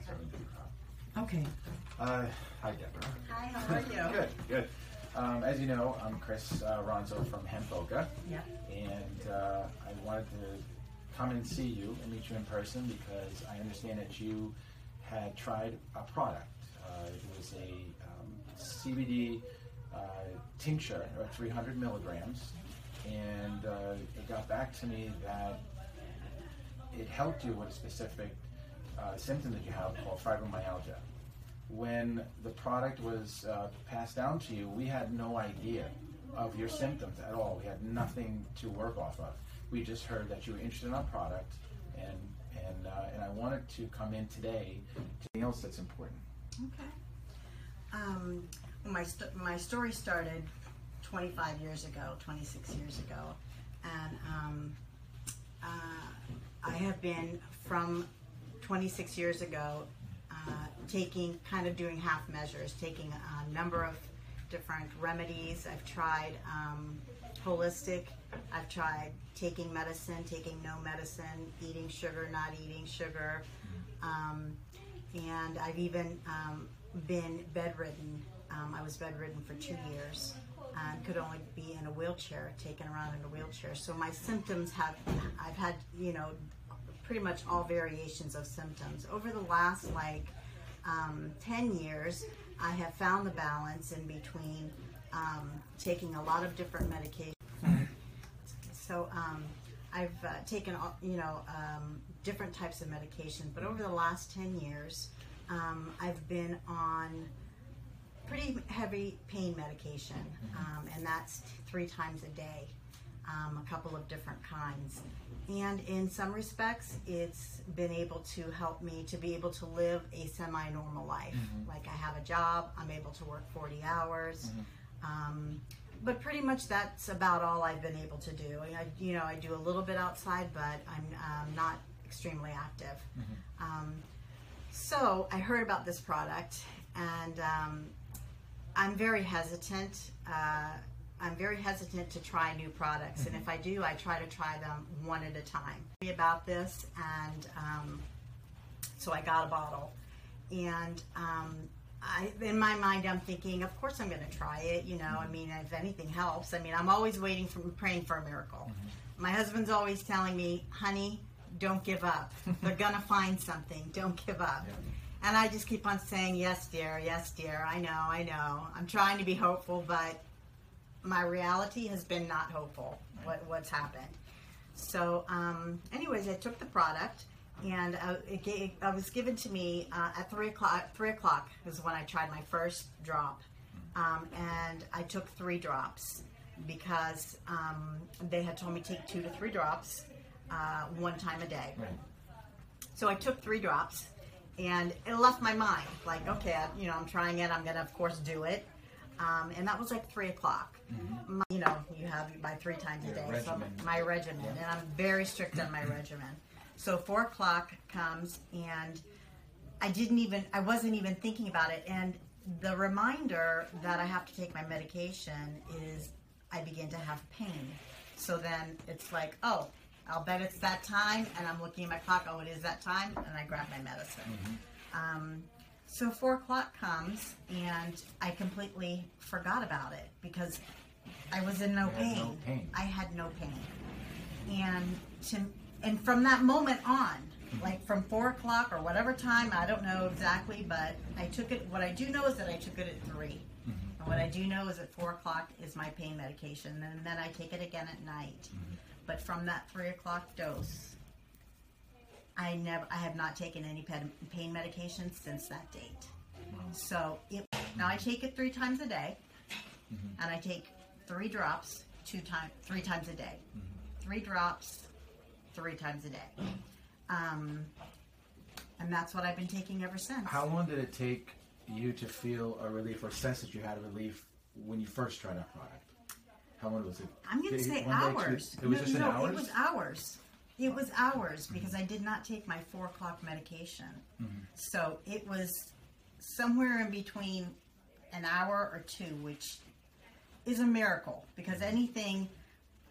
serving to the. Okay. Uh, hi, Deborah. Hi, how are you? Good, good. Um, as you know, I'm Chris uh, Ronzo from Hemp Boca, Yeah. and uh, I wanted to come and see you and meet you in person because I understand that you had tried a product. Uh, it was a um, CBD uh, tincture, or 300 milligrams, and uh, it got back to me that it helped you with a specific uh, symptom that you have called fibromyalgia. When the product was uh, passed down to you, we had no idea of your symptoms at all. We had nothing to work off of. We just heard that you were interested in our product, and and uh, and I wanted to come in today to anything else that's important. Okay. Um, my st- my story started 25 years ago, 26 years ago, and um, uh, I have been from 26 years ago uh, taking kind of doing half measures, taking a number of different remedies. I've tried um, holistic. I've tried taking medicine, taking no medicine, eating sugar, not eating sugar. Um, and I've even um, been bedridden. Um, I was bedridden for two years and could only be in a wheelchair, taken around in a wheelchair. So my symptoms have, I've had, you know, pretty much all variations of symptoms. Over the last like um, 10 years, I have found the balance in between um, taking a lot of different medications. So um, I've uh, taken, you know, um, different types of medication, but over the last 10 years, um, I've been on pretty heavy pain medication, um, and that's three times a day, um, a couple of different kinds. And in some respects, it's been able to help me to be able to live a semi normal life. Like I have a job, I'm able to work 40 hours. Um, but pretty much that's about all I've been able to do. I, you know, I do a little bit outside, but I'm um, not extremely active. Um, so I heard about this product, and um, I'm very hesitant. Uh, I'm very hesitant to try new products, and if I do, I try to try them one at a time. About this, and um, so I got a bottle, and um, I, in my mind, I'm thinking, of course, I'm going to try it. You know, I mean, if anything helps, I mean, I'm always waiting for, praying for a miracle. My husband's always telling me, honey, don't give up. They're going to find something. Don't give up. And I just keep on saying, yes, dear, yes, dear. I know, I know. I'm trying to be hopeful, but my reality has been not hopeful. What, what's happened? So, um, anyways, I took the product, and uh, it, gave, it was given to me uh, at three o'clock. Three o'clock was when I tried my first drop, um, and I took three drops because um, they had told me take two to three drops uh, one time a day. Right. So I took three drops, and it left my mind like, okay, I, you know, I'm trying it. I'm gonna, of course, do it. Um, and that was like three o'clock. My, you know, you have by three times a Your day. regimen. So my regimen, and I'm very strict on my regimen. So four o'clock comes, and I didn't even, I wasn't even thinking about it. And the reminder that I have to take my medication is I begin to have pain. So then it's like, oh, I'll bet it's that time, and I'm looking at my clock. Oh, it is that time, and I grab my medicine. Um, so four o'clock comes, and I completely forgot about it because I was in no pain. no pain. I had no pain, and to and from that moment on, mm-hmm. like from four o'clock or whatever time, I don't know exactly, but I took it. What I do know is that I took it at 3 mm-hmm. and what I do know is at four o'clock is my pain medication, and then I take it again at night. Mm-hmm. But from that three o'clock dose, I never, I have not taken any pain medication since that date. So it, now I take it three times a day, and I take three drops two times, three times a day. Three drops, three times a day. Um, and that's what I've been taking ever since. How long did it take you to feel a relief or sense that you had a relief when you first tried that product? How long was it? I'm going to say one day, two- hours. It was no, just no, an hours. it was hours. It was hours because I did not take my four o'clock medication. Mm-hmm. So it was somewhere in between an hour or two, which is a miracle because Mm-hmm. anything.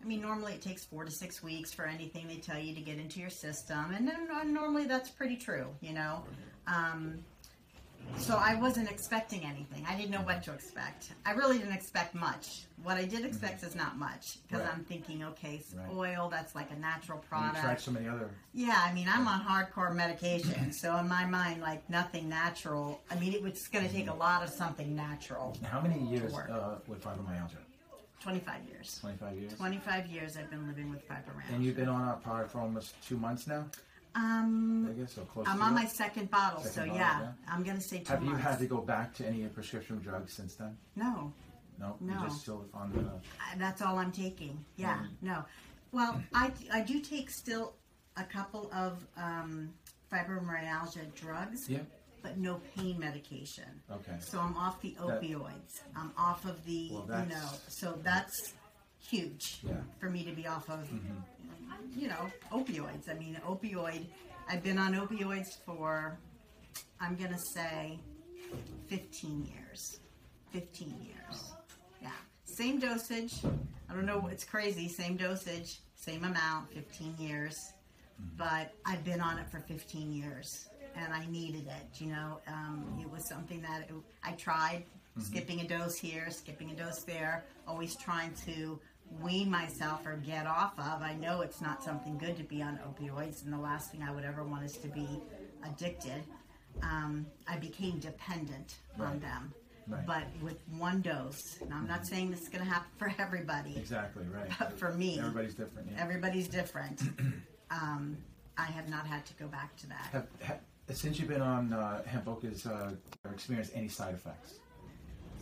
I mean, normally it takes four to six weeks for anything they tell you to get into your system, and then uh, normally that's pretty true, you know. Um, so I wasn't expecting anything. I didn't know what to expect. I really didn't expect much. What I did expect is not much because Right. I'm thinking, okay, Right. oil that's like a natural And you tried so many other. Yeah, I mean, I'm on hardcore medication, so in my mind, like nothing natural. I mean, it was going to take a lot of something natural. How many years uh, with fibromyalgia? 25 years. 25 years? 25 years I've been living with fibromyalgia. And you've been on our product for almost two months now, um, I guess, or close I'm to on it? my second bottle, Second so bottle, yeah, yeah. I'm going to say two Have you months. had to go back to any prescription drugs since then? No, No? No. You're just still on the. I- that's all I'm taking. Yeah, Mhm. no. Well, I, I do take still a couple of um, fibromyalgia drugs, Yeah? but no pain medication. Okay. So I'm off the opioids. I'm off of the, Well, you that's- know, so that's huge Yeah. for me to be off of, Mm-hmm. you know, opioids. I mean, opioid, I've been on opioids for, I'm going to say 15 years. 15 years. Yeah. Same dosage. I don't know, it's crazy. Same dosage, same amount, 15 years. But I've been on it for 15 years and I needed it. You know, um, it was something that it, I tried skipping a dose here, skipping a dose there, always trying to wean myself or get off of. I know it's not something good to be on opioids, and the last thing I would ever want is to be addicted. Um, I became dependent on them. Right. But with one dose, and I'm not saying this is going to happen for everybody, Exactly, right. but for me, Everybody's different. Yeah. everybody's different. um, I have not had to go back to that. Have, have, since you've been on uh, Hemp Boca's, uh, experienced any side effects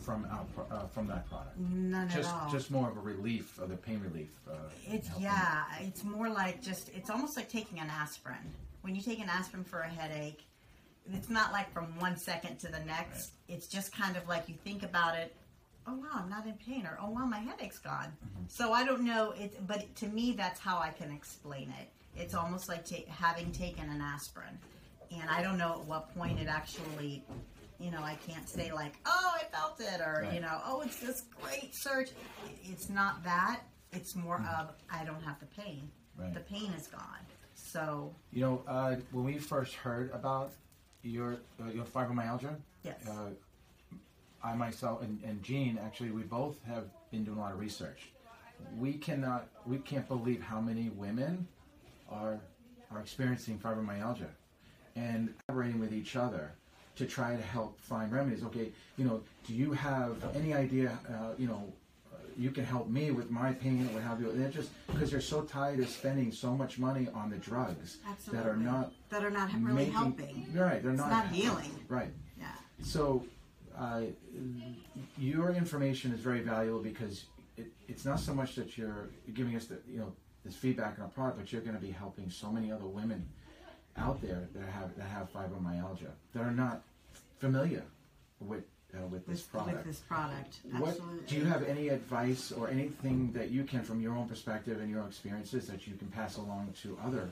from our, pro- uh, from that product? None Just at all. just more of a relief, of the pain relief. Uh, It's yeah, it's more like just it's almost like taking an aspirin. When you take an aspirin for a headache, it's not like from one second to the next. It's just kind of like you think about it. Oh wow, I'm not in pain, or oh wow, my headache's gone. So I don't know it, but to me, that's how I can explain it. It's almost like ta- having taken an aspirin, and I don't know at what point it actually. You know, I can't say like, "Oh, I felt it," or Right. you know, "Oh, it's this great surge." It's not that. It's more of I don't have the pain. Right. The pain is gone. So You know, uh, when we first heard about your uh, your fibromyalgia, yes, uh, I myself and, and Jean actually we both have been doing a lot of research. We cannot we can't believe how many women are are experiencing fibromyalgia and collaborating with each other to try to help find remedies. Okay, you know, do you have any idea? Uh, you know, uh, you can help me with my pain or what have you. They're just because they're so tired of spending so much money on the drugs that are not that are not really making, helping. Right, they're It's not not healing. Right. Yeah. So, uh, your information is very valuable because it, it's not so much that you're giving us the you know this feedback on our product, but you're going to be helping so many other women out there that have that have fibromyalgia that are not familiar with uh, with this With, product. with this product, What absolutely. do you have any advice or anything that you can, from your own perspective and your experiences, that you can pass along to other